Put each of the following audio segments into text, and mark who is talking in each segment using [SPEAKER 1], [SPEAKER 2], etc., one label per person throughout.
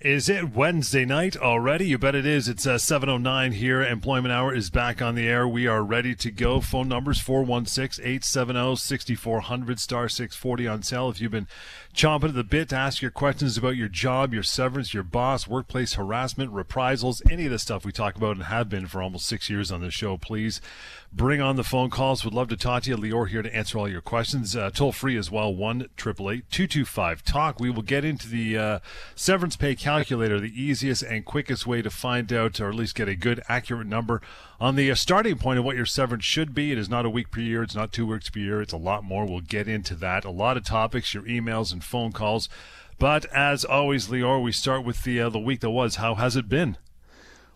[SPEAKER 1] Is it Wednesday night already? You bet it is. It's uh, 7.09 here. Employment Hour is back on the air. We are ready to go. Phone numbers 416-870-6400, star 640 on cell. If you've been chomping at the bit to ask your questions about your job, your severance, your boss, workplace harassment, reprisals, any of the stuff we talk about and have been for almost six years on the show, please bring on the phone calls. Would love to talk to you. Lior here to answer all your questions. Uh, toll free as well, 1 225 talk We will get into the uh, severance pay calculator, the easiest and quickest way to find out or at least get a good, accurate number on the uh, starting point of what your severance should be. It is not a week per year, it's not two weeks per year, it's a lot more. We'll get into that. A lot of topics, your emails and phone calls. But as always, Lior, we start with the uh, the week that was. How has it been?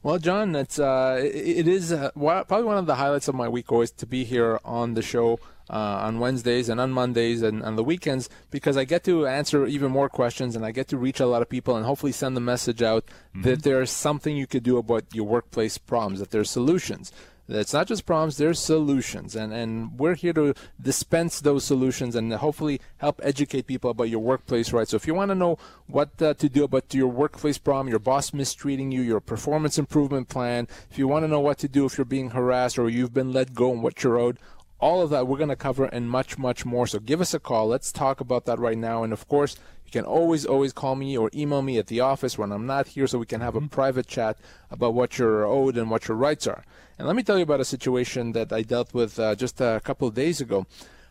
[SPEAKER 2] Well, John, it's uh, it, it is uh, probably one of the highlights of my week always to be here on the show uh, on Wednesdays and on Mondays and on the weekends because I get to answer even more questions and I get to reach a lot of people and hopefully send the message out mm-hmm. that there's something you could do about your workplace problems, that there's solutions. It's not just problems, there's solutions. And, and we're here to dispense those solutions and hopefully help educate people about your workplace rights. So if you want to know what uh, to do about your workplace problem, your boss mistreating you, your performance improvement plan, if you want to know what to do if you're being harassed or you've been let go and what you're owed, all of that we're going to cover and much, much more. So give us a call. Let's talk about that right now. And of course, you can always, always call me or email me at the office when I'm not here so we can have a mm-hmm. private chat about what you're owed and what your rights are. And let me tell you about a situation that I dealt with uh, just a couple of days ago.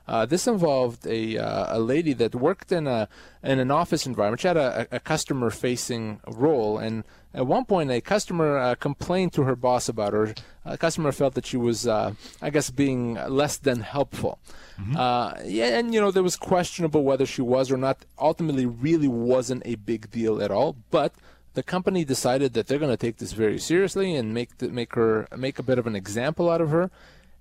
[SPEAKER 2] Uh, this involved a, uh, a lady that worked in a in an office environment. She had a, a customer facing role, and at one point, a customer uh, complained to her boss about her. A customer felt that she was, uh, I guess, being less than helpful. Mm-hmm. Uh, yeah, and you know there was questionable whether she was or not. Ultimately, really wasn't a big deal at all, but the company decided that they're going to take this very seriously and make the, make her make a bit of an example out of her.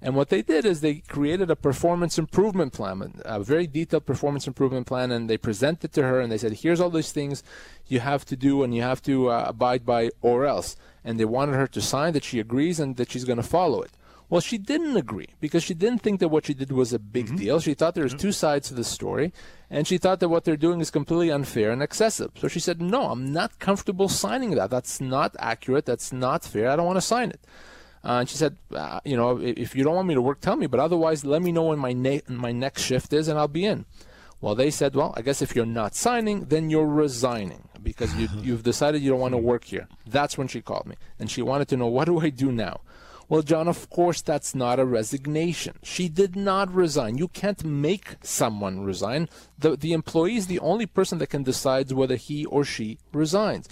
[SPEAKER 2] And what they did is they created a performance improvement plan, a very detailed performance improvement plan, and they presented it to her and they said, "Here's all these things you have to do and you have to uh, abide by, or else." And they wanted her to sign that she agrees and that she's going to follow it. Well, she didn't agree because she didn't think that what she did was a big mm-hmm. deal. She thought there was two sides to the story, and she thought that what they're doing is completely unfair and excessive. So she said, "No, I'm not comfortable signing that. That's not accurate. That's not fair. I don't want to sign it." Uh, and she said, uh, "You know, if you don't want me to work, tell me. But otherwise, let me know when my ne- my next shift is, and I'll be in." Well, they said, "Well, I guess if you're not signing, then you're resigning because you, you've decided you don't want to work here." That's when she called me, and she wanted to know, "What do I do now?" Well, John, of course, that's not a resignation. She did not resign. You can't make someone resign. The, the employee is the only person that can decide whether he or she resigns.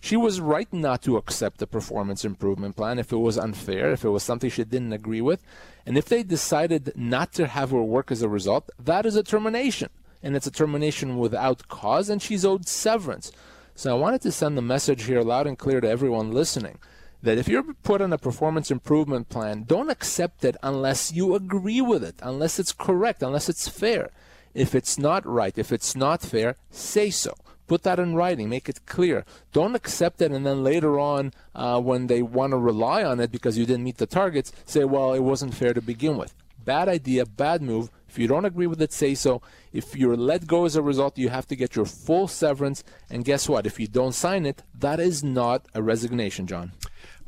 [SPEAKER 2] She was right not to accept the performance improvement plan if it was unfair, if it was something she didn't agree with. And if they decided not to have her work as a result, that is a termination. And it's a termination without cause, and she's owed severance. So I wanted to send the message here loud and clear to everyone listening that if you're put on a performance improvement plan, don't accept it unless you agree with it, unless it's correct, unless it's fair. If it's not right, if it's not fair, say so. Put that in writing, make it clear. Don't accept it and then later on, uh, when they want to rely on it because you didn't meet the targets, say, well, it wasn't fair to begin with. Bad idea, bad move. If you don't agree with it, say so. If you're let go as a result, you have to get your full severance. And guess what? If you don't sign it, that is not a resignation, John.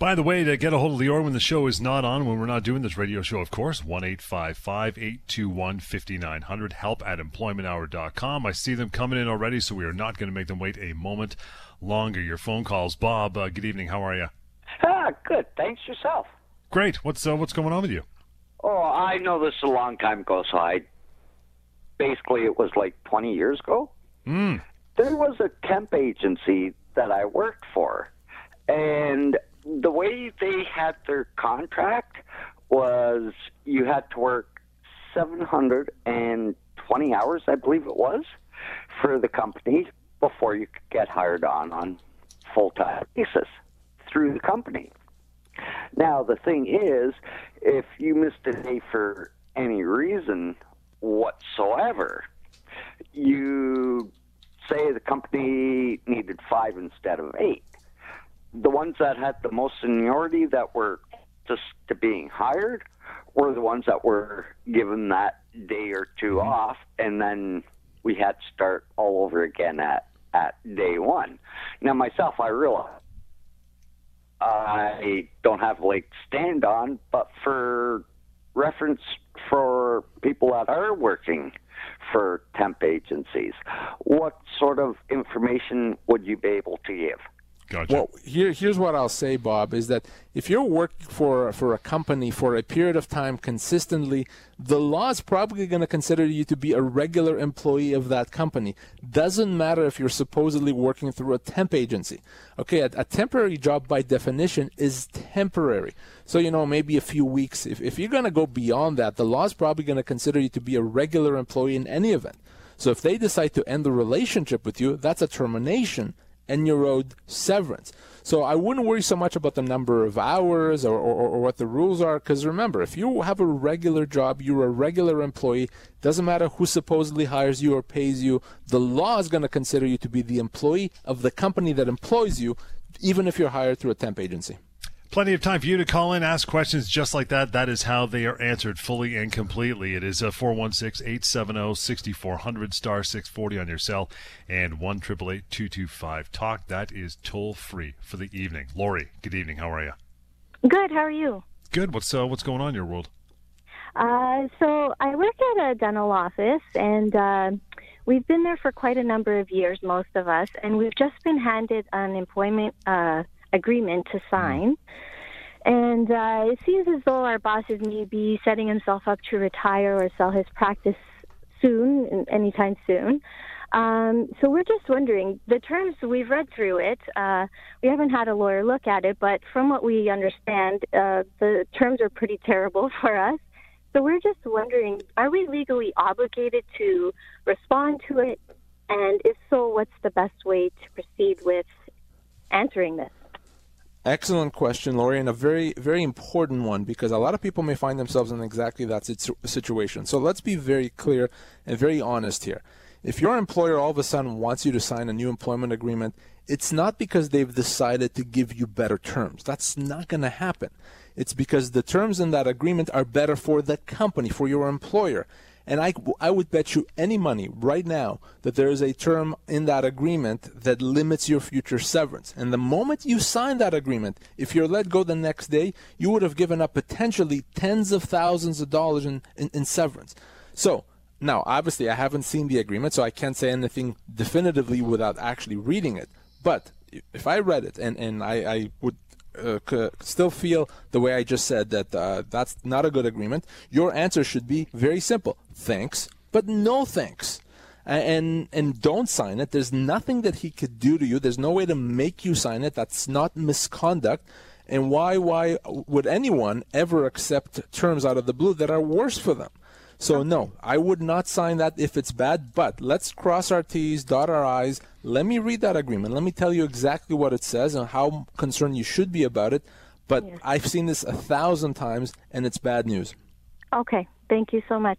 [SPEAKER 1] By the way, to get a hold of Lior when the show is not on, when we're not doing this radio show, of course, 1 821 5900, help at employmenthour.com. I see them coming in already, so we are not going to make them wait a moment longer. Your phone calls. Bob, uh, good evening. How are you?
[SPEAKER 3] Ah, good. Thanks yourself.
[SPEAKER 1] Great. What's uh, what's going on with you?
[SPEAKER 3] Oh, I know this a long time ago, so I basically it was like 20 years ago.
[SPEAKER 1] Mm.
[SPEAKER 3] There was a temp agency that I worked for, and the way they had their contract was you had to work 720 hours, I believe it was, for the company before you could get hired on on full time basis through the company. Now the thing is, if you missed a day for any reason whatsoever, you say the company needed five instead of eight the ones that had the most seniority that were just to being hired were the ones that were given that day or 2 mm-hmm. off, and then we had to start all over again at at day one. Now, myself, I realize I don't have to stand on, but for reference for people that are working for temp agencies, what sort of information would you be able to give?
[SPEAKER 1] Gotcha.
[SPEAKER 2] Well, here, here's what I'll say, Bob, is that if you're working for for a company for a period of time consistently, the law is probably going to consider you to be a regular employee of that company. Doesn't matter if you're supposedly working through a temp agency. Okay, a, a temporary job by definition is temporary. So, you know, maybe a few weeks. If, if you're going to go beyond that, the law is probably going to consider you to be a regular employee in any event. So if they decide to end the relationship with you, that's a termination and you're owed severance. So I wouldn't worry so much about the number of hours or, or, or what the rules are, because remember, if you have a regular job, you're a regular employee, doesn't matter who supposedly hires you or pays you, the law is going to consider you to be the employee of the company that employs you, even if you're hired through a temp agency.
[SPEAKER 1] Plenty of time for you to call in, ask questions just like that. That is how they are answered fully and completely. It is a 416 870 6400 star 640 on your cell and 1 225 Talk. That is toll free for the evening. Lori, good evening. How are you?
[SPEAKER 4] Good. How are you?
[SPEAKER 1] Good. What's uh, what's going on in your world?
[SPEAKER 4] Uh, so I work at a dental office, and uh, we've been there for quite a number of years, most of us, and we've just been handed an employment uh, agreement to sign. And uh, it seems as though our boss is maybe setting himself up to retire or sell his practice soon, anytime soon. Um, so we're just wondering the terms. We've read through it. Uh, we haven't had a lawyer look at it, but from what we understand, uh, the terms are pretty terrible for us. So we're just wondering: Are we legally obligated to respond to it? And if so, what's the best way to proceed with answering this?
[SPEAKER 2] Excellent question, Lori, and a very, very important one because a lot of people may find themselves in exactly that situation. So let's be very clear and very honest here. If your employer all of a sudden wants you to sign a new employment agreement, it's not because they've decided to give you better terms. That's not going to happen. It's because the terms in that agreement are better for the company, for your employer. And I, I would bet you any money right now that there is a term in that agreement that limits your future severance. And the moment you sign that agreement, if you're let go the next day, you would have given up potentially tens of thousands of dollars in, in, in severance. So, now, obviously, I haven't seen the agreement, so I can't say anything definitively without actually reading it. But if I read it and, and I, I would uh, still feel the way I just said that uh, that's not a good agreement, your answer should be very simple: thanks, but no thanks. And and don't sign it. There's nothing that he could do to you. There's no way to make you sign it. That's not misconduct. And why why would anyone ever accept terms out of the blue that are worse for them? So no, I would not sign that if it's bad. But let's cross our T's, dot our I's. Let me read that agreement. Let me tell you exactly what it says and how concerned you should be about it. But. I've seen this a thousand times, and it's bad news.
[SPEAKER 4] Okay, thank you so much.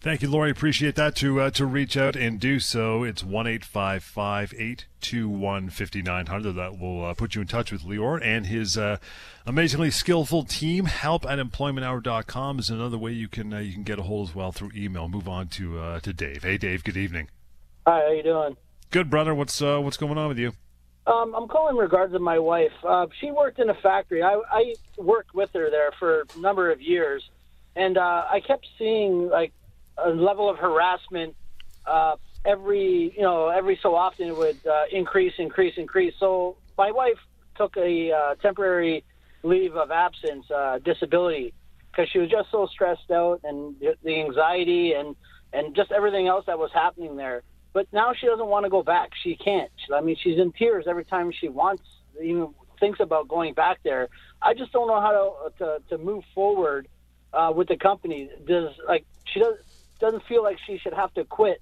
[SPEAKER 1] Thank you, Lori. Appreciate that. To uh, to reach out and do so, it's one eight five five eight two one fifty nine hundred. That will uh, put you in touch with Lior and his uh, amazingly skillful team. Help at employmenthour.com is another way you can uh, you can get a hold as well through email. Move on to uh, to Dave. Hey, Dave. Good evening.
[SPEAKER 5] Hi. How you doing?
[SPEAKER 1] Good, brother. What's uh, what's going on with you?
[SPEAKER 5] Um, I'm calling in regards to my wife. she worked in a factory. I, I worked with her there for a number of years, and I kept seeing like a level of harassment uh, every you know every so often it would uh, increase, increase, increase. So my wife took a uh, temporary leave of absence, uh, disability, because she was just so stressed out and the anxiety and and just everything else that was happening there. But now she doesn't want to go back. She can't. I mean, she's in tears every time she wants, even thinks about going back there. I just don't know how to to, to move forward uh, with the company. Does like she does doesn't feel like she should have to quit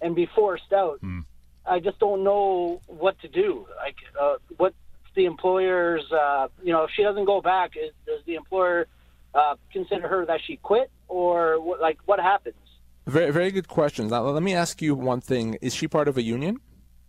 [SPEAKER 5] and be forced out. Mm. I just don't know what to do. Like, uh, what the employer's, uh, you know, if she doesn't go back, is, does the employer uh, consider her that she quit, or what, like what happens?
[SPEAKER 2] Very, very good questions. Now, let me ask you one thing: Is she part of a union?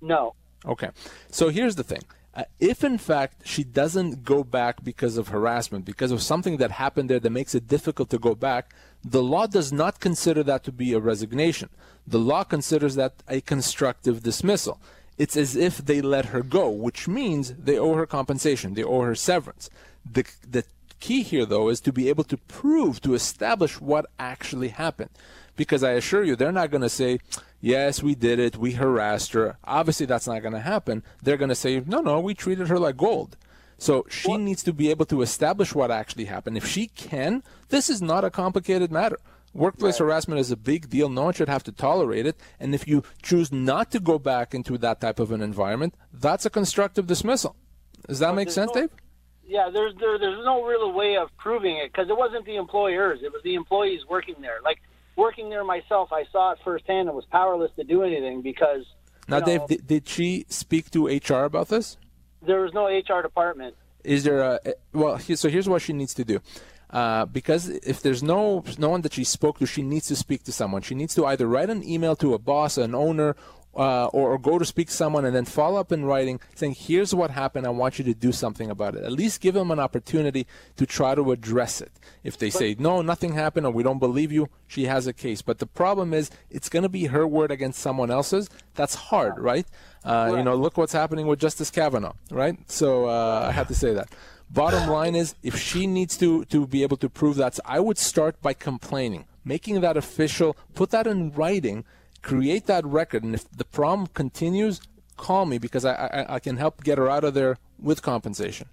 [SPEAKER 5] No.
[SPEAKER 2] Okay. So here's the thing. Uh, if in fact she doesn't go back because of harassment, because of something that happened there that makes it difficult to go back, the law does not consider that to be a resignation. The law considers that a constructive dismissal. it's as if they let her go, which means they owe her compensation, they owe her severance. The, the key here, though, is to be able to prove, to establish what actually happened. Because I assure you, they're not going to say, yes, we did it, we harassed her. Obviously, that's not going to happen. They're going to say, no, no, we treated her like gold. So she what? needs to be able to establish what actually happened. If she can, this is not a complicated matter. Workplace right. harassment is a big deal. No one should have to tolerate it. And if you choose not to go back into that type of an environment, that's a constructive dismissal. Does that but make sense, no, Dave?
[SPEAKER 5] Yeah, there's there, there's no real way of proving it because it wasn't the employers; it was the employees working there. Like working there myself, I saw it firsthand and was powerless to do anything because.
[SPEAKER 2] Now, Dave, did, did she speak to HR about this?
[SPEAKER 5] There was no HR department.
[SPEAKER 2] Is there a well? So here's what she needs to do. Uh, because if there's no no one that she spoke to, she needs to speak to someone. She needs to either write an email to a boss, an owner, uh, or, or, go to speak to someone and then follow up in writing saying, here's what happened. I want you to do something about it. At least give them an opportunity to try to address it. If they say, no, nothing happened or we don't believe you, she has a case. But the problem is it's going to be her word against someone else's. That's hard, right? Uh, you know, look what's happening with Justice Kavanaugh, right? So uh, I had to say that. Bottom line is, if she needs to, to be able to prove that, I would start by complaining, making that official, put that in writing, create that record, and if the problem continues, call me because I, I, I can help get her out of there with compensation.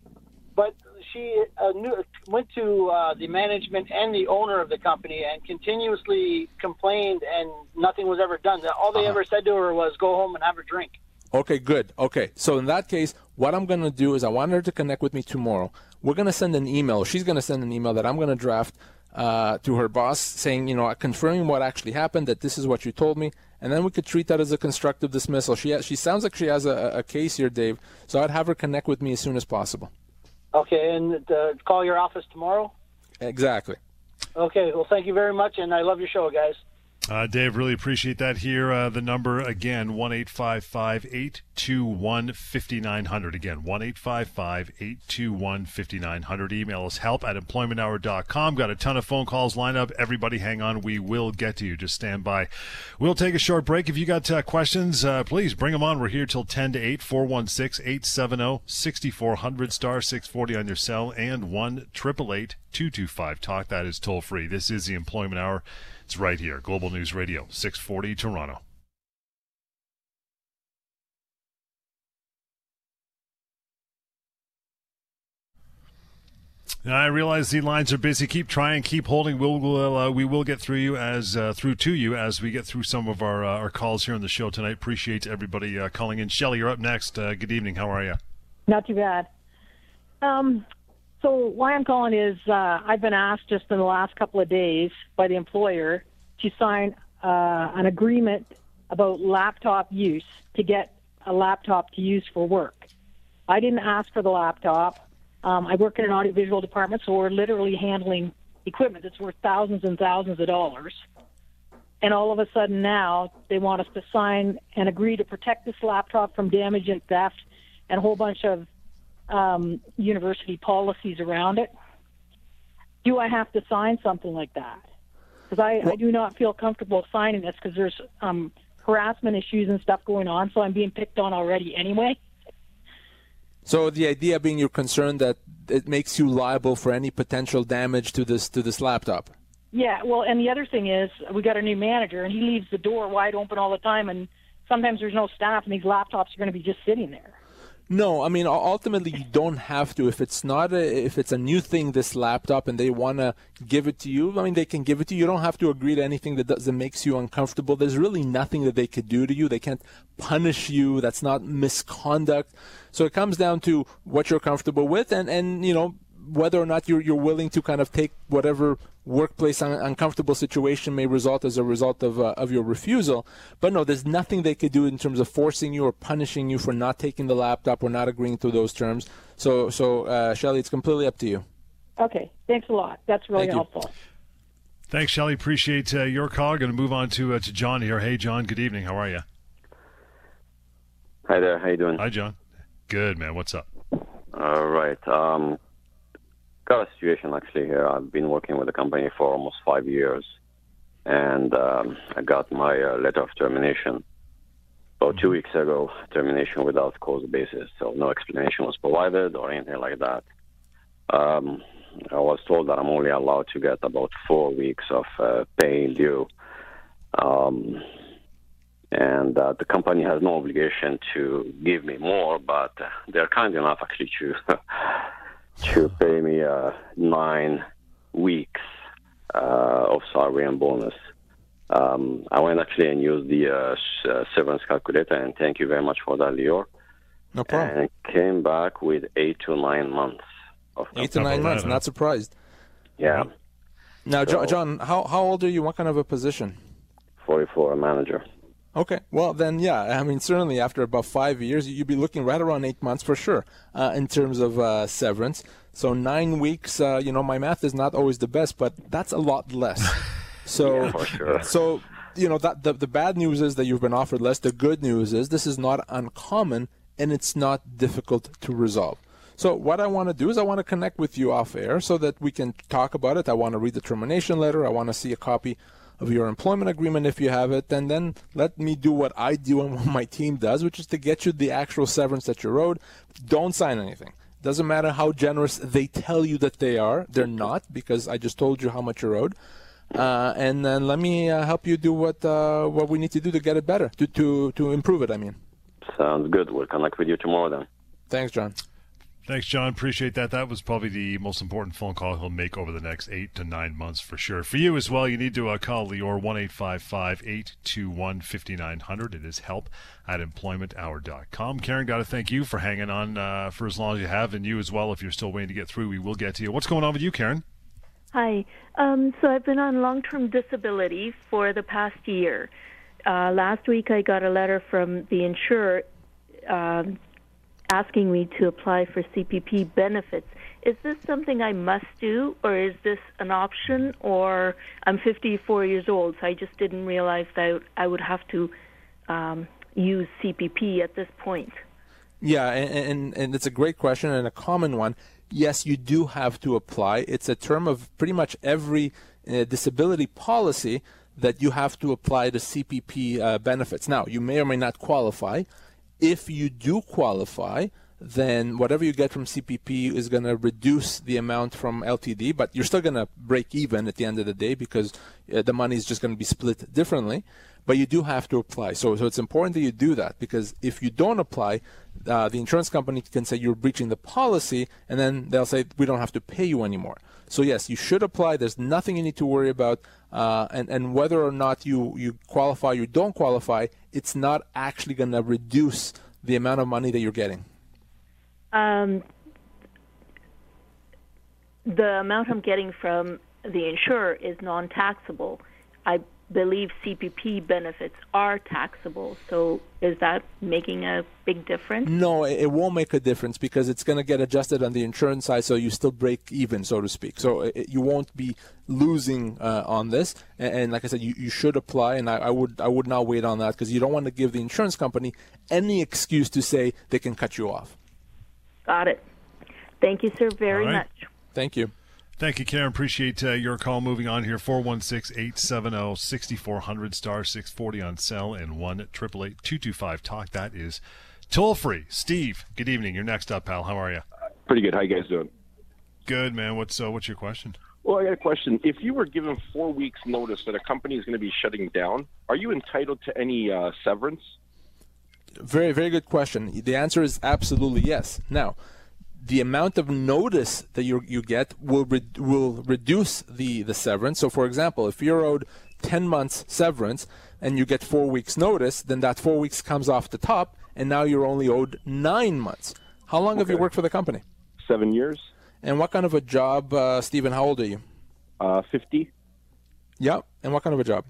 [SPEAKER 5] But she uh, knew, went to uh, the management and the owner of the company and continuously complained, and nothing was ever done. All they uh-huh. ever said to her was, "Go home and have a drink."
[SPEAKER 2] Okay, good. Okay, so in that case, what I'm going to do is I want her to connect with me tomorrow. We're going to send an email. She's going to send an email that I'm going to draft uh, to her boss saying, you know, confirming what actually happened, that this is what you told me, and then we could treat that as a constructive dismissal. She has, she sounds like she has a, a case here, Dave. So I'd have her connect with me as soon as possible.
[SPEAKER 5] Okay, and uh, call your office tomorrow.
[SPEAKER 2] Exactly.
[SPEAKER 5] Okay. Well, thank you very much, and I love your show, guys.
[SPEAKER 1] Uh, Dave, really appreciate that here. Uh, the number again, 1 821 5900. Again, 1 821 5900. Email us help at employmenthour.com. Got a ton of phone calls lined up. Everybody hang on. We will get to you. Just stand by. We'll take a short break. If you got uh, questions, uh, please bring them on. We're here till 10 to 8, 416 870 6400 star 640 on your cell and 1 225 Talk. That is toll free. This is the Employment Hour. It's right here, Global News Radio, 640 Toronto. I realize the lines are busy. Keep trying, keep holding. We'll uh, we will get through you as uh, through to you as we get through some of our uh, our calls here on the show tonight. Appreciate everybody uh, calling in. Shelly, you're up next. Uh, good evening. How are you?
[SPEAKER 6] Not too bad. Um, so why I'm calling is uh, I've been asked just in the last couple of days by the employer to sign uh, an agreement about laptop use to get a laptop to use for work. I didn't ask for the laptop. Um, I work in an audiovisual department, so we're literally handling equipment that's worth thousands and thousands of dollars. And all of a sudden now they want us to sign and agree to protect this laptop from damage and theft and a whole bunch of um, university policies around it. Do I have to sign something like that? Because I, well, I do not feel comfortable signing this because there's um, harassment issues and stuff going on, so I'm being picked on already anyway.
[SPEAKER 2] So the idea being you're concerned that it makes you liable for any potential damage to this to this laptop.
[SPEAKER 6] Yeah, well, and the other thing is we got a new manager, and he leaves the door wide open all the time, and sometimes there's no staff, and these laptops are going to be just sitting there.
[SPEAKER 2] No, I mean ultimately you don't have to. If it's not a, if it's a new thing, this laptop, and they want to give it to you, I mean they can give it to you. You don't have to agree to anything that does, that makes you uncomfortable. There's really nothing that they could do to you. They can't punish you. That's not misconduct. So it comes down to what you're comfortable with, and and you know whether or not you're you're willing to kind of take whatever workplace un- uncomfortable situation may result as a result of uh, of your refusal. But no, there's nothing they could do in terms of forcing you or punishing you for not taking the laptop or not agreeing to those terms. So so uh, Shelly, it's completely up to you.
[SPEAKER 6] Okay, thanks a lot. That's really
[SPEAKER 2] Thank
[SPEAKER 6] helpful.
[SPEAKER 2] You.
[SPEAKER 1] Thanks, Shelly. Appreciate uh, your call. Going to move on to uh, to John here. Hey, John. Good evening. How are you?
[SPEAKER 7] Hi there. How you doing?
[SPEAKER 1] Hi, John. Good man. What's up?
[SPEAKER 7] All right. Um, got a situation actually here. I've been working with the company for almost five years, and um, I got my uh, letter of termination. about two weeks ago, termination without cause basis. So no explanation was provided or anything like that. Um, I was told that I'm only allowed to get about four weeks of uh, pay due. Um, and uh, the company has no obligation to give me more, but they're kind enough actually to to pay me uh, nine weeks uh, of salary and bonus. Um, I went actually and used the uh, uh, severance calculator, and thank you very much for that, Lior.
[SPEAKER 2] No problem.
[SPEAKER 7] And came back with eight to nine months of
[SPEAKER 2] Eight to nine months. Not surprised.
[SPEAKER 7] yeah,
[SPEAKER 2] Now,
[SPEAKER 7] So-
[SPEAKER 2] John, how how old are you? What kind of a position?
[SPEAKER 7] forty-four a manager.
[SPEAKER 2] Okay, well then, yeah. I mean, certainly after about five years, you'd be looking right around eight months for sure uh, in terms of uh, severance. So nine weeks. Uh, you know, my math is not always the best, but that's a lot less. So,
[SPEAKER 7] Yeah, for sure.
[SPEAKER 2] so you know that the the bad news is that you've been offered less. The good news is this is not uncommon and it's not difficult to resolve. So what I want to do is I want to connect with you off air so that we can talk about it. I want to read the termination letter. I want to see a copy of your employment agreement if you have it, and then let me do what I do and what my team does, which is to get you the actual severance that you're owed. Don't sign anything. Doesn't matter how generous they tell you that they are. They're not because I just told you how much you're owed. Uh, and then let me uh, help you do what uh, what we need to do to get it better, to to to improve it. I mean,
[SPEAKER 7] Sounds good. We'll connect with you tomorrow then.
[SPEAKER 2] thanks, John.
[SPEAKER 1] Thanks, John. Appreciate that. That was probably the most important phone call he'll make over the next eight to nine months for sure. For you as well, you need to uh, call Lior 1 821 5900. It is help at employmenthour.com. Karen, got to thank you for hanging on uh, for as long as you have, and you as well. If you're still waiting to get through, we will get to you. What's going on with you, Karen?
[SPEAKER 8] Hi. Um, so I've been on long-term disability for the past year. Uh, last week, I got a letter from the insurer um, asking me to apply for CPP benefits. Is this something I must do, or is this an option? Or I'm 54 years old, so I just didn't realize that I would have to um, use CPP at this point.
[SPEAKER 2] Yeah, and, and and it's a great question and a common one. Yes, you do have to apply. It's a term of pretty much every uh, disability policy that you have to apply the CPP uh, benefits. Now, you may or may not qualify. If you do qualify, then whatever you get from CPP is going to reduce the amount from LTD, but you're still going to break even at the end of the day because uh, the money is just going to be split differently. But you do have to apply. So, so it's important that you do that because if you don't apply, uh, the insurance company can say you're breaching the policy, and then they'll say we don't have to pay you anymore. So yes, you should apply. There's nothing you need to worry about, uh, and and whether or not you you qualify, you don't qualify, it's not actually going to reduce the amount of money that you're getting.
[SPEAKER 8] Um, the amount I'm getting from the insurer is non-taxable. I believe CPP benefits are taxable. So is that making a big difference?
[SPEAKER 2] No, it it won't make a difference because it's going to get adjusted on the insurance side, so you still break even, so to speak. So it, you won't be losing uh, on this. And, and like I said, you, you should apply, and I, I would I would not wait on that because you don't want to give the insurance company any excuse to say they can cut you off.
[SPEAKER 8] Got it. Thank you, sir, very
[SPEAKER 1] All right.
[SPEAKER 8] much.
[SPEAKER 2] Thank you.
[SPEAKER 1] Thank you, Karen. Appreciate uh, your call. Moving on here, 416-870-6400, star 640 on cell, and 1-888-225-TALK. That is toll-free. Steve, good evening. You're next up, pal. How are you?
[SPEAKER 9] Pretty good. How you guys doing?
[SPEAKER 1] Good, man. What's uh, what's your question?
[SPEAKER 9] Well, I got a question. If you were given four weeks' notice that a company is going to be shutting down, are you entitled to any uh, severance?
[SPEAKER 2] Very, very good question. The answer is absolutely yes. Now, the amount of notice that you you get will re- will reduce the the severance. So, for example, if you're owed 10 months severance and you get four weeks notice, then that four weeks comes off the top, and now you're only owed nine months. How long have you worked for the company?
[SPEAKER 9] Seven years,
[SPEAKER 2] And what kind of a job, uh, Stephen? How old are you?
[SPEAKER 9] uh, fifty,
[SPEAKER 2] Yeah. And what kind of a job?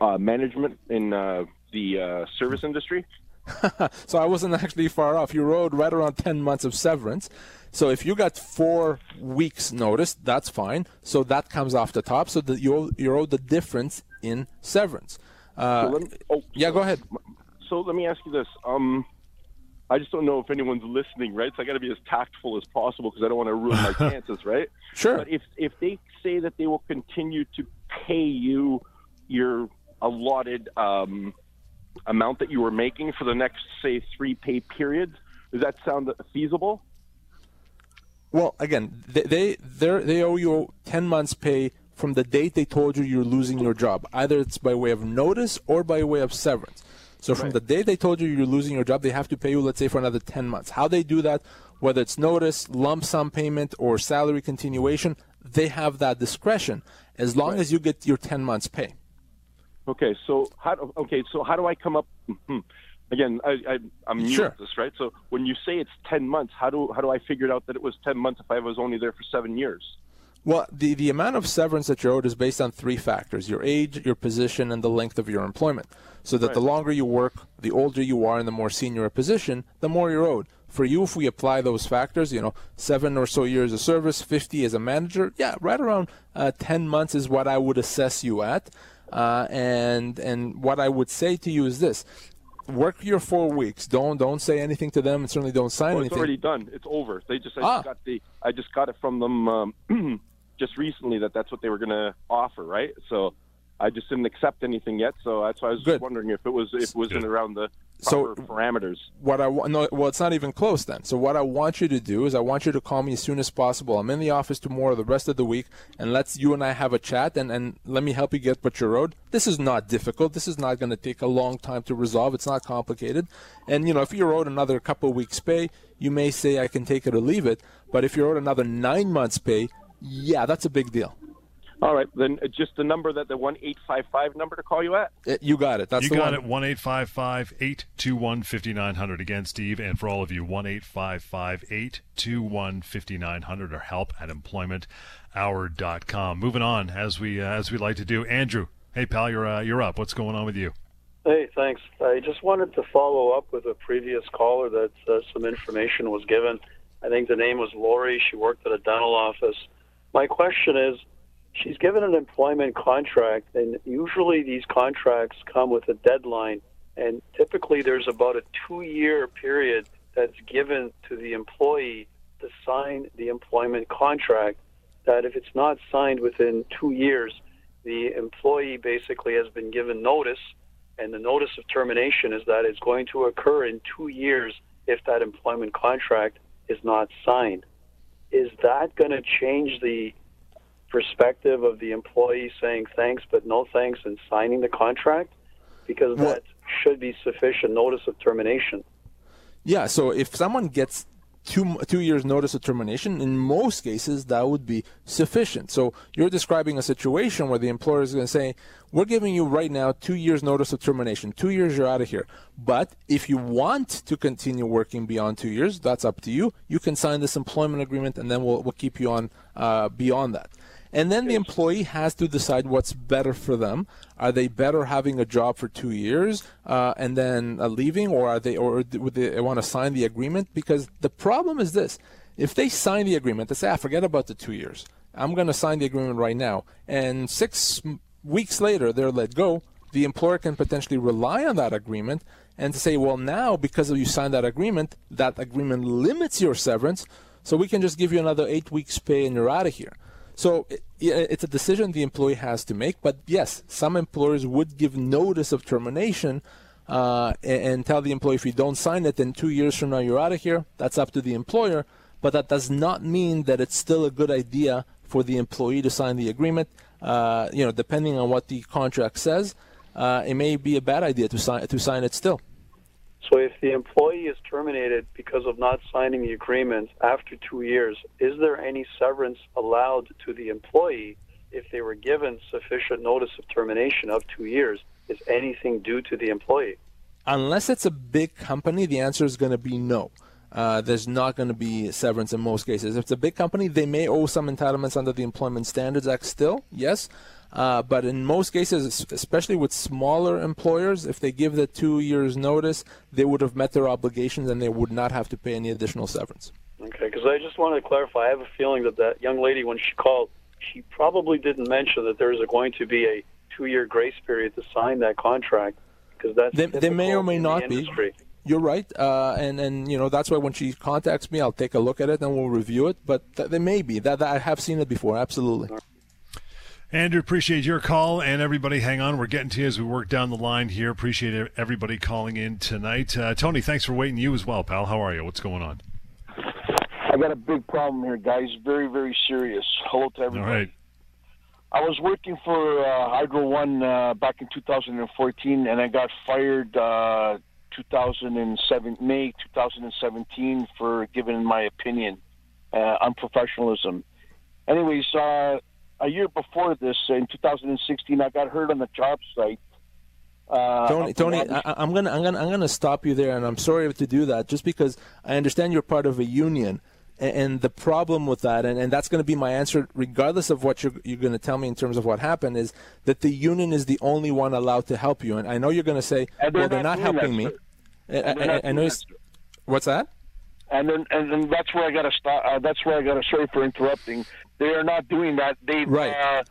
[SPEAKER 9] uh, management in uh, the uh, service industry.
[SPEAKER 2] so I wasn't actually far off. You owed right around 10 months of severance. So if you got four weeks notice, that's fine. So that comes off the top. So that you you owe the difference in severance. Uh,
[SPEAKER 9] So me- oh,
[SPEAKER 2] yeah, go ahead.
[SPEAKER 9] So let me ask you this. Um, I just don't know if anyone's listening, right? So I got to be as tactful as possible because I don't want to ruin my chances, right?
[SPEAKER 2] Sure.
[SPEAKER 9] But if if they say that they will continue to pay you your allotted um, amount that you were making for the next, say, three pay periods. Does that sound feasible?
[SPEAKER 2] Well, again, they they they owe you ten months' pay from the date they told you you're losing your job. Either it's by way of notice or by way of severance. So from
[SPEAKER 9] Right.
[SPEAKER 2] the day they told you you're losing your job, they have to pay you, let's say, for another 10 months. How they do that, whether it's notice, lump sum payment, or salary continuation, they have that discretion as long as you get your 10 months pay.
[SPEAKER 9] Okay, so how do, okay, so how do I come up? mhm. Again, I, I, I'm new
[SPEAKER 2] Sure.
[SPEAKER 9] at this, right? So when you say it's ten months, how do how do I figure out that it was ten months if I was only there for seven years?
[SPEAKER 2] Well, the, the amount of severance that you're owed is based on three factors your age, your position, and the length of your employment. So that the longer you work, the older you are, and the more senior a position, the more you're owed. For you, if we apply those factors, you know, seven or so years of service, 50 as a manager, yeah, right around uh, 10 months is what I would assess you at. Uh, and and what I would say to you is this: work your four weeks. Don't don't say anything to them, and certainly don't sign
[SPEAKER 9] Oh, it's
[SPEAKER 2] anything.
[SPEAKER 9] already done. It's over. They just I
[SPEAKER 2] Ah.
[SPEAKER 9] just got the I just got it from them um, just recently that that's what they were going to offer, right? So I just didn't accept anything yet. So that's why I was
[SPEAKER 2] Good.
[SPEAKER 9] just wondering if it was if it was in around the
[SPEAKER 2] So-
[SPEAKER 9] parameters.
[SPEAKER 2] what I no, well, it's not even close then. So what I want you to do is I want you to call me as soon as possible. I'm in the office tomorrow, the rest of the week, and let's you and I have a chat and, and let me help you get what you're owed. This is not difficult. This is not going to take a long time to resolve. It's not complicated. And you know, if you're owed another couple of weeks pay, you may say I can take it or leave it. But if you're owed another nine months pay, yeah, that's a big deal.
[SPEAKER 9] All right, then uh, just the number that the one eight five five number to call you at.
[SPEAKER 2] Uh, You got it. That's
[SPEAKER 1] you
[SPEAKER 2] the
[SPEAKER 1] got
[SPEAKER 2] one.
[SPEAKER 1] it. One eight five five eight two one fifty nine hundred. Again, Steve, and for all of you, one eight five five eight two one fifty nine hundred or help at employmenthour.com. Moving on, as we uh, as we like to do. Andrew, hey pal, you're uh, you're up. What's going on with you?
[SPEAKER 10] Hey, thanks. I just wanted to follow up with a previous caller that uh, some information was given. I think the name was Lori. She worked at a dental office. My question is she's given an employment contract, and usually these contracts come with a deadline, and typically there's about a two year period that's given to the employee to sign the employment contract. That if it's not signed within two years, the employee basically has been given notice and the notice of termination is that it's going to occur in two years if that employment contract is not signed. Is that going to change the perspective of the employee saying thanks but no thanks and signing the contract? Because that should be sufficient notice of termination.
[SPEAKER 2] Yeah, so if someone gets two two years notice of termination, in most cases that would be sufficient. So you're describing a situation where the employer is going to say, "We're giving you right now two years notice of termination. Two years, you're out of here. But if you want to continue working beyond two years, that's up to you. You can sign this employment agreement, and then we'll we'll keep you on uh, beyond that." And then the employee has to decide what's better for them. Are they better having a job for two years uh, and then uh, leaving, or are they, or would they want to sign the agreement? Because the problem is this: if they sign the agreement, they say, "Ah, forget about the two years. I'm going to sign the agreement right now," and six weeks later they're let go. The employer can potentially rely on that agreement and to say, "Well, now because you signed that agreement, that agreement limits your severance, so we can just give you another eight weeks' pay and you're out of here." So it's a decision the employee has to make. But yes, some employers would give notice of termination uh, and, tell the employee if you don't sign it, then two years from now you're out of here. That's up to the employer. But that does not mean that it's still a good idea for the employee to sign the agreement. Uh, you know, depending on what the contract says, uh, it may be a bad idea to sign to sign it still.
[SPEAKER 10] So if the employee is terminated because of not signing the agreement after two years, is there any severance allowed to the employee if they were given sufficient notice of termination of two years? Is anything due to the employee?
[SPEAKER 2] unless it's a big company, the answer is going to be no. Uh, there's not going to be severance in most cases. If it's a big company, they may owe some entitlements under the Employment Standards Act still, yes. Uh, but in most cases, especially with smaller employers, if they give the two years notice, they would have met their obligations and they would not have to pay any additional severance.
[SPEAKER 10] Okay, because I just wanted to clarify. I have a feeling that that young lady, when she called, she probably didn't mention that there is going to be a two-year grace period to sign that contract. Because that's
[SPEAKER 2] They, they may or may not be. You're right, uh, and and you know that's why when she contacts me, I'll take a look at it and we'll review it. But th- they may be that, that I have seen it before, absolutely.
[SPEAKER 1] Andrew, appreciate your call and everybody. Hang on, we're getting to you as we work down the line here. Appreciate everybody calling in tonight. Uh, Tony, thanks for waiting. You as well, pal. How are you? What's going on?
[SPEAKER 11] I got a big problem here, guys. Very, very serious. Hello to everybody.
[SPEAKER 1] All right.
[SPEAKER 11] I was working for uh, Hydro One uh, back in 2014, and I got fired uh, 2007 May 2017 for giving my opinion uh, on professionalism. Anyways, uh, a year before this, in 2016, I got hurt on the job site. Uh,
[SPEAKER 2] Tony, Tony, I, am gonna, I'm gonna, I'm gonna stop you there, and I'm sorry to do that, just because I understand you're part of a union, and, and the problem with that, and, and that's going to be my answer, regardless of what you're, you're going to tell me in terms of what happened, is that the union is the only one allowed to help you, and I know you're going to say, well, they're not helping me. I, I, I know. What's that?
[SPEAKER 11] And then, and then that's where I got to stop. Uh, that's where I got to. Sorry for interrupting. They are not doing that. They've
[SPEAKER 2] right.
[SPEAKER 11] uh,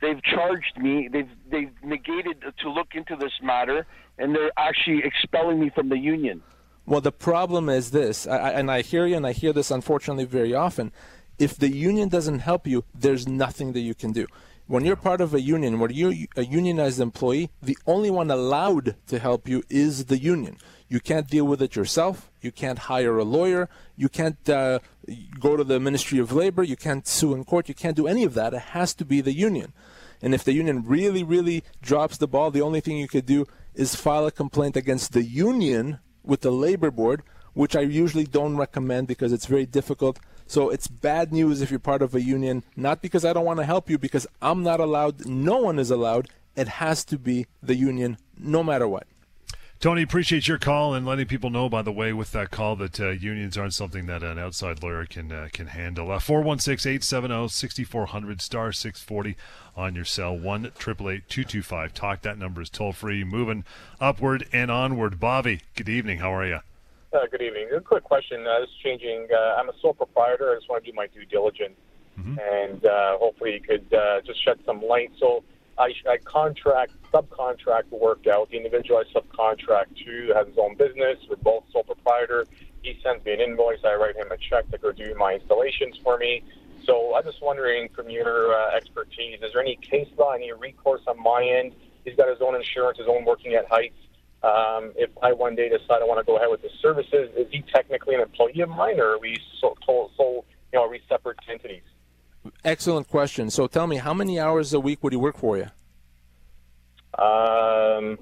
[SPEAKER 11] they've charged me. They've they've negated to look into this matter, and they're actually expelling me from the union.
[SPEAKER 2] Well, the problem is this, I, and I hear you, and I hear this unfortunately very often. If the union doesn't help you, there's nothing that you can do. When you're part of a union, when you're a unionized employee, the only one allowed to help you is the union. You can't deal with it yourself. You can't hire a lawyer. You can't uh, go to the Ministry of Labor. You can't sue in court. You can't do any of that. It has to be the union. And if the union really, really drops the ball, the only thing you could do is file a complaint against the union with the labor board, which I usually don't recommend because it's very difficult. So it's bad news if you're part of a union, not because I don't want to help you, because I'm not allowed, no one is allowed. It has to be the union no matter what.
[SPEAKER 1] Tony, appreciate your call and letting people know, by the way, with that call that uh, unions aren't something that an outside lawyer can uh, can handle. Uh, 416 870 6400 star 640 on your cell. 1 225 Talk. That number is toll free. Moving upward and onward. Bobby, good evening. How are you?
[SPEAKER 12] Uh, good evening. A quick question. Uh, this is changing. Uh, I'm a sole proprietor. I just want to do my due diligence. Mm-hmm. And uh, hopefully you could uh, just shed some light. So I, I contract, subcontract work out. The individual I subcontract to has his own business. We're both sole proprietor. He sends me an invoice. I write him a check to go do my installations for me. So I'm just wondering, from your uh, expertise, is there any case law, any recourse on my end? He's got his own insurance, his own working at heights. Um, if I one day decide I want to go ahead with his services, is he technically an employee of mine, or are we so, so, so you know, are we separate entities?
[SPEAKER 2] Excellent question. So tell me, how many hours a week would he work for you?
[SPEAKER 12] Um,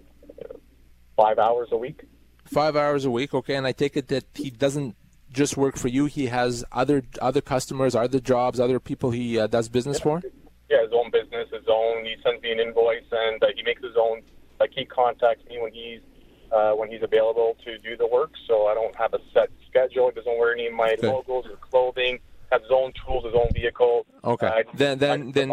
[SPEAKER 12] five hours a week.
[SPEAKER 2] Five hours a week, okay. And I take it that he doesn't just work for you. He has other other customers, other jobs, other people he uh, does business
[SPEAKER 12] yeah.
[SPEAKER 2] for.
[SPEAKER 12] Yeah, his own business, his own. He sends me an invoice, and uh, he makes his own. Like he contacts me when he's uh, when he's available to do the work. So I don't have a set schedule. He doesn't wear any of my logos or clothing his own tools, his own vehicle.
[SPEAKER 2] Okay.
[SPEAKER 12] Uh,
[SPEAKER 2] then, then, then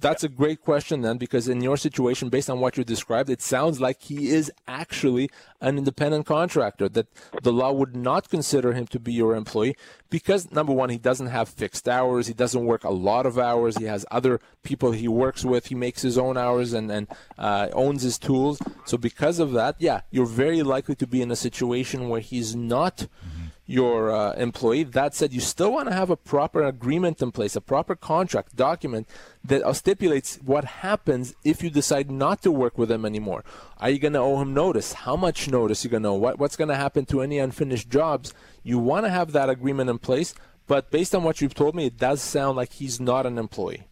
[SPEAKER 2] that's a great question then, because in your situation, based on what you described, it sounds like he is actually an independent contractor. That the law would not consider him to be your employee because number one, he doesn't have fixed hours. He doesn't work a lot of hours. He has other people he works with. He makes his own hours and and uh, owns his tools. So because of that, yeah, you're very likely to be in a situation where he's not. Your uh, employee. That said, you still want to have a proper agreement in place, a proper contract document that stipulates what happens if you decide not to work with him anymore. Are you going to owe him notice? How much notice you going to owe? What, what's going to happen to any unfinished jobs? You want to have that agreement in place, but based on what you've told me, it does sound like he's not an employee.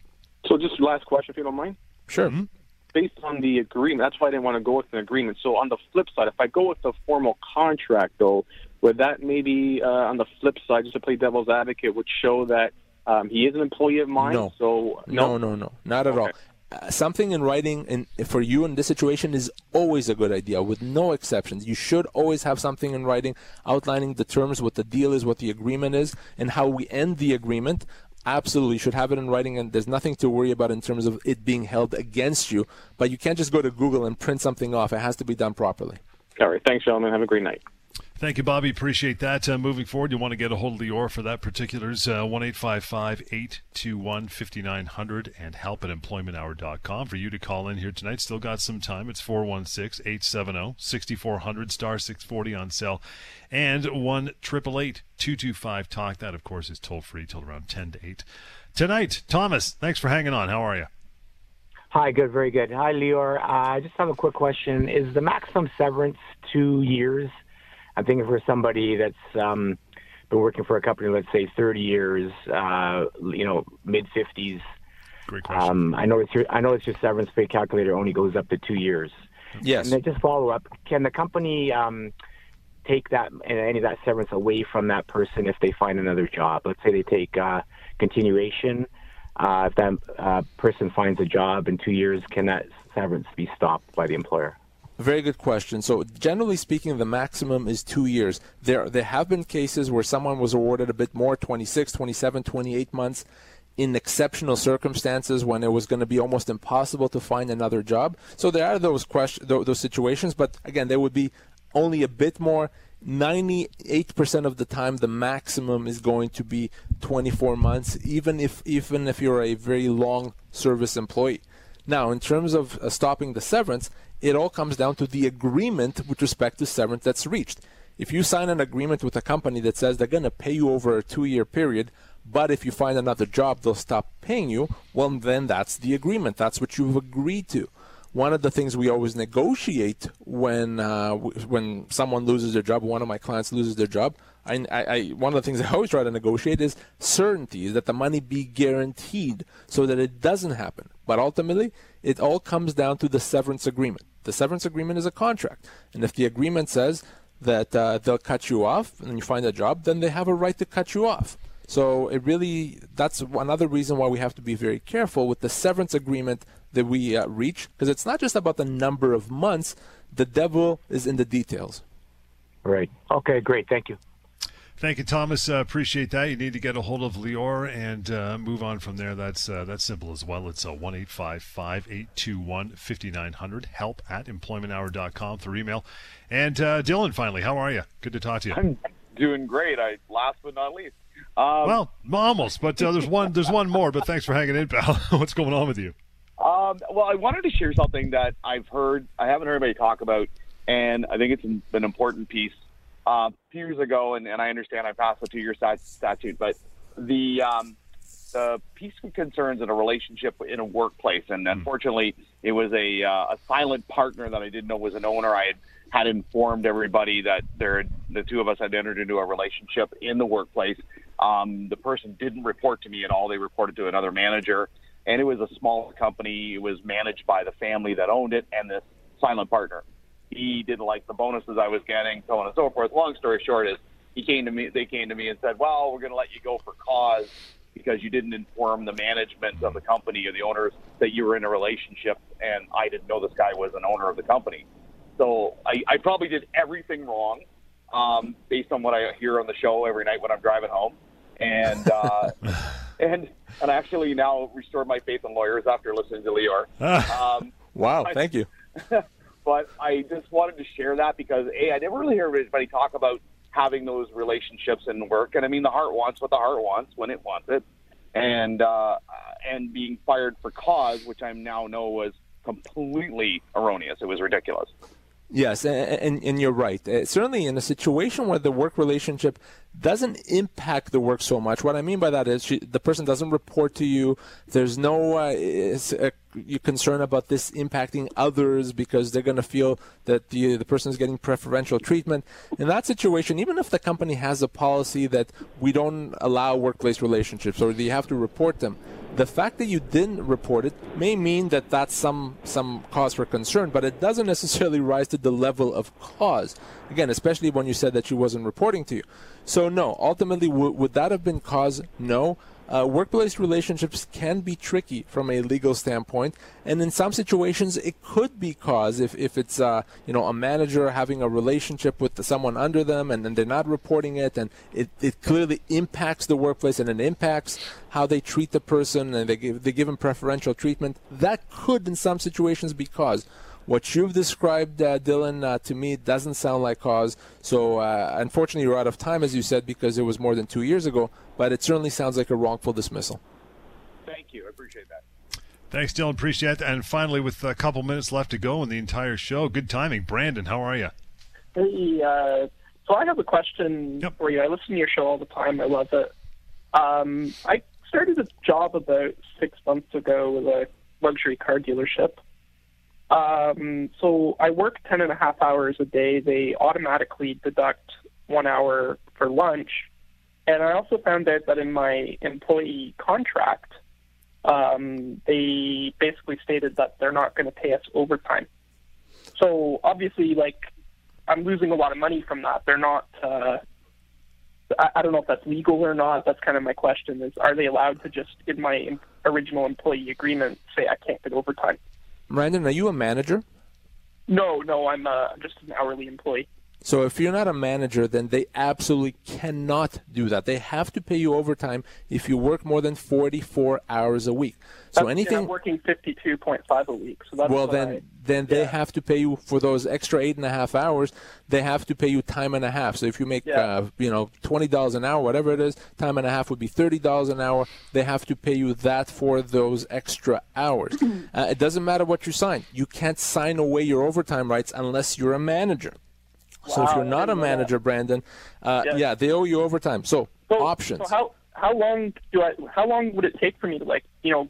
[SPEAKER 9] So, just last question, if you don't mind.
[SPEAKER 2] Sure. Mm-hmm
[SPEAKER 9] based on the agreement. That's why I didn't want to go with an agreement. So on the flip side, if I go with the formal contract, though, would that maybe uh, on the flip side, just to play devil's advocate, would show that um, he is an employee of mine?
[SPEAKER 2] No.
[SPEAKER 9] So
[SPEAKER 2] no, no, no, no not at okay. all. Uh, something in writing in, for you in this situation is always a good idea, with no exceptions. You should always have something in writing outlining the terms, what the deal is, what the agreement is, and how we end the agreement. Absolutely, you should have it in writing, and there's nothing to worry about in terms of it being held against you. But you can't just go to Google and print something off. It has to be done properly.
[SPEAKER 9] All right. Thanks, gentlemen. Have a great night.
[SPEAKER 1] Thank you, Bobby. Appreciate that. Uh, moving forward, you want to get a hold of Lior for that particulars, uh, 1 821 5900 and help at employmenthour.com for you to call in here tonight. Still got some time. It's 416 870 6400 star 640 on cell and 1 225 Talk. That, of course, is toll free till around 10 to 8. Tonight, Thomas, thanks for hanging on. How are you?
[SPEAKER 13] Hi, good, very good. Hi, Lior. Uh, I just have a quick question. Is the maximum severance two years? I'm thinking for somebody that's um, been working for a company, let's say 30 years, uh, you know, mid 50s.
[SPEAKER 1] Great
[SPEAKER 13] question. Um, I know it's your I know it's your severance pay calculator only goes up to two years.
[SPEAKER 2] Yes.
[SPEAKER 13] And then just follow up. Can the company um, take that any of that severance away from that person if they find another job? Let's say they take uh, continuation. Uh, if that uh, person finds a job in two years, can that severance be stopped by the employer?
[SPEAKER 2] Very good question. So, generally speaking, the maximum is two years. There, there have been cases where someone was awarded a bit more 26, 27, 28 months in exceptional circumstances when it was going to be almost impossible to find another job. So, there are those, question, those situations, but again, there would be only a bit more. 98% of the time the maximum is going to be 24 months even if even if you're a very long service employee now in terms of uh, stopping the severance it all comes down to the agreement with respect to severance that's reached. If you sign an agreement with a company that says they're going to pay you over a two year period, but if you find another job, they'll stop paying you, well, then that's the agreement. That's what you've agreed to. One of the things we always negotiate when uh, when someone loses their job, one of my clients loses their job, I, I, one of the things I always try to negotiate is certainty, is that the money be guaranteed so that it doesn't happen. But ultimately, it all comes down to the severance agreement. The severance agreement is a contract. And if the agreement says that uh, they'll cut you off and you find a job, then they have a right to cut you off. So it really, that's another reason why we have to be very careful with the severance agreement that we uh, reach, because it's not just about the number of months, the devil is in the details.
[SPEAKER 13] Right. Okay, great. Thank you.
[SPEAKER 1] Thank you, Thomas. Uh, appreciate that. You need to get a hold of Lior and uh, move on from there. That's uh, that's simple as well. It's uh, one eight five five eight two one fifty nine hundred. Help at employmenthour.com through email. And uh, Dylan, finally, how are you? Good to talk to you.
[SPEAKER 14] I'm doing great. I last but not least. Um,
[SPEAKER 1] well, almost, but uh, there's one there's one more. But thanks for hanging in, pal. What's going on with you?
[SPEAKER 14] Um, well, I wanted to share something that I've heard. I haven't heard anybody talk about, and I think it's an important piece uh, years ago, and, and I understand I passed the two-year statute, but the um, the peaceful concerns in a relationship in a workplace, and hmm. unfortunately, it was a uh, a silent partner that I didn't know was an owner. I had, had informed everybody that there the two of us had entered into a relationship in the workplace. Um, the person didn't report to me at all; they reported to another manager, and it was a small company. It was managed by the family that owned it and this silent partner he didn't like the bonuses I was getting, so on and so forth. Long story short is he came to me. They came to me and said, "Well, we're going to let you go for cause because you didn't inform the management of the company or the owners that you were in a relationship, and I didn't know this guy was an owner of the company." So I, I probably did everything wrong, um, based on what I hear on the show every night when I'm driving home, and uh, and and actually now restored my faith in lawyers after listening to Lior.
[SPEAKER 2] Um, wow, thank you.
[SPEAKER 14] but I just wanted to share that because a I never really hear anybody talk about having those relationships in work, and I mean the heart wants what the heart wants when it wants it, and uh, and being fired for cause, which I now know was completely erroneous. It was ridiculous.
[SPEAKER 2] Yes, and, and, and, you're right. Uh, certainly, in a situation where the work relationship doesn't impact the work so much, what I mean by that is she, the person doesn't report to you. There's no uh, uh, you concern about this impacting others because they're going to feel that the the person is getting preferential treatment. In that situation, even if the company has a policy that we don't allow workplace relationships or you have to report them, the fact that you didn't report it may mean that that's some some cause for concern, but it doesn't necessarily rise to the level of cause. Again, especially when you said that she wasn't reporting to you. So no, ultimately, w- would that have been cause? No. Uh, workplace relationships can be tricky from a legal standpoint, and in some situations, it could be cause if, if it's uh, you know a manager having a relationship with someone under them and, they're not reporting it, and it, it clearly impacts the workplace and it impacts how they treat the person and they give they give them preferential treatment. That could, in some situations, be cause. What you've described, uh, Dylan, uh, to me doesn't sound like cause. So, uh, unfortunately, you're out of time, as you said, because it was more than two years ago. But it certainly sounds like a wrongful dismissal.
[SPEAKER 14] Thank you. I appreciate that.
[SPEAKER 1] Thanks, Dylan. Appreciate that. And finally, with a couple minutes left to go in the entire show, good timing. Brandon, how are you?
[SPEAKER 15] Hey, uh, so I have a question yep. for you. I listen to your show all the time. I love it. Um, I started a job about six months ago with a luxury car dealership. Um, so I work ten and a half hours a day. They automatically deduct one hour for lunch, and I also found out that in my employee contract, um, they basically stated that they're not going to pay us overtime. So obviously, like I'm losing a lot of money from that. They're not. Uh, I, I don't know if that's legal or not. That's kind of my question: is are they allowed to just in my original employee agreement say I can't get overtime?
[SPEAKER 2] Brandon, are you a manager?
[SPEAKER 15] No, no, I'm uh, just an hourly employee.
[SPEAKER 2] So if you're not a manager, then they absolutely cannot do that. They have to pay you overtime if you work more than 44 hours a week. So
[SPEAKER 15] That's-
[SPEAKER 2] anything
[SPEAKER 15] yeah, I'm working 52.5 a week. So that's
[SPEAKER 2] well then
[SPEAKER 15] I-
[SPEAKER 2] then they have to pay you for those extra eight and a half hours they have to pay you time and a half so if you make
[SPEAKER 15] Yeah.
[SPEAKER 2] uh, you know twenty dollars an hour whatever it is time and a half would be thirty dollars an hour they have to pay you that for those extra hours uh, it doesn't matter what you sign you can't sign away your overtime rights unless you're a manager so if you're not a
[SPEAKER 15] didn't know that.
[SPEAKER 2] manager brandon uh,
[SPEAKER 15] Yeah.
[SPEAKER 2] yeah they owe you overtime so,
[SPEAKER 15] So,
[SPEAKER 2] options
[SPEAKER 15] So how how long do I? How long would it take for me to like you know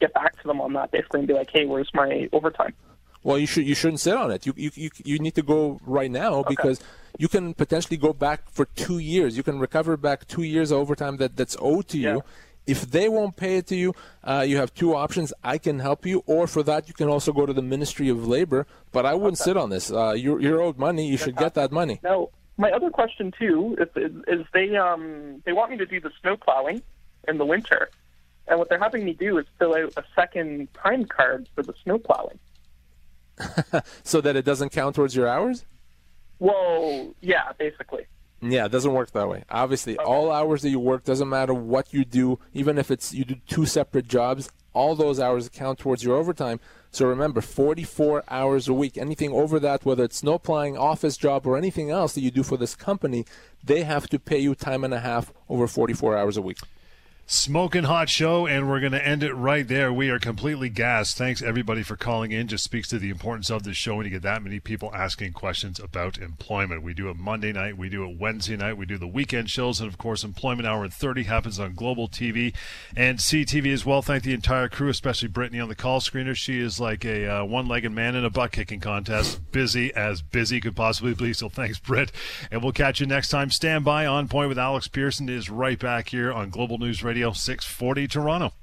[SPEAKER 15] get back to them on that basically and be like, hey, where's my overtime?
[SPEAKER 2] Well, you should you shouldn't sit on it. You you you, you need to go right now because you can potentially go back for two years. You can recover back two years of overtime that that's owed to you. If they won't pay it to you, uh, you have two options. I can help you, or for that, you can also go to the Ministry of Labor. But I wouldn't sit on this. Uh, you're, you're owed money. You should get that money.
[SPEAKER 15] Now, my other question too is, is, is they um they want me to do the snow plowing in the winter, and what they're having me do is fill out a second time card for the snow plowing.
[SPEAKER 2] so that it doesn't count towards your hours.
[SPEAKER 15] Well, yeah, basically.
[SPEAKER 2] Yeah, it doesn't work that way. Obviously, all hours that you work doesn't matter what you do, even if it's you do two separate jobs. All those hours count towards your overtime. So remember, 44 hours a week. Anything over that, whether it's snow plowing, office job, or anything else that you do for this company, they have to pay you time and a half over 44 hours a week.
[SPEAKER 1] Smoking hot show, and we're going to end it right there. We are completely gassed. Thanks everybody for calling in. Just speaks to the importance of this show when you get that many people asking questions about employment. We do it Monday night, we do it Wednesday night, we do the weekend shows, and of course, Employment Hour at 30 happens on Global TV and CTV as well. Thank the entire crew, especially Brittany on the call screener. She is like a uh, one-legged man in a butt kicking contest, busy as busy could possibly be. So thanks, Britt, and we'll catch you next time. Stand by on point with Alex Pierson is right back here on Global News Radio 640 Toronto.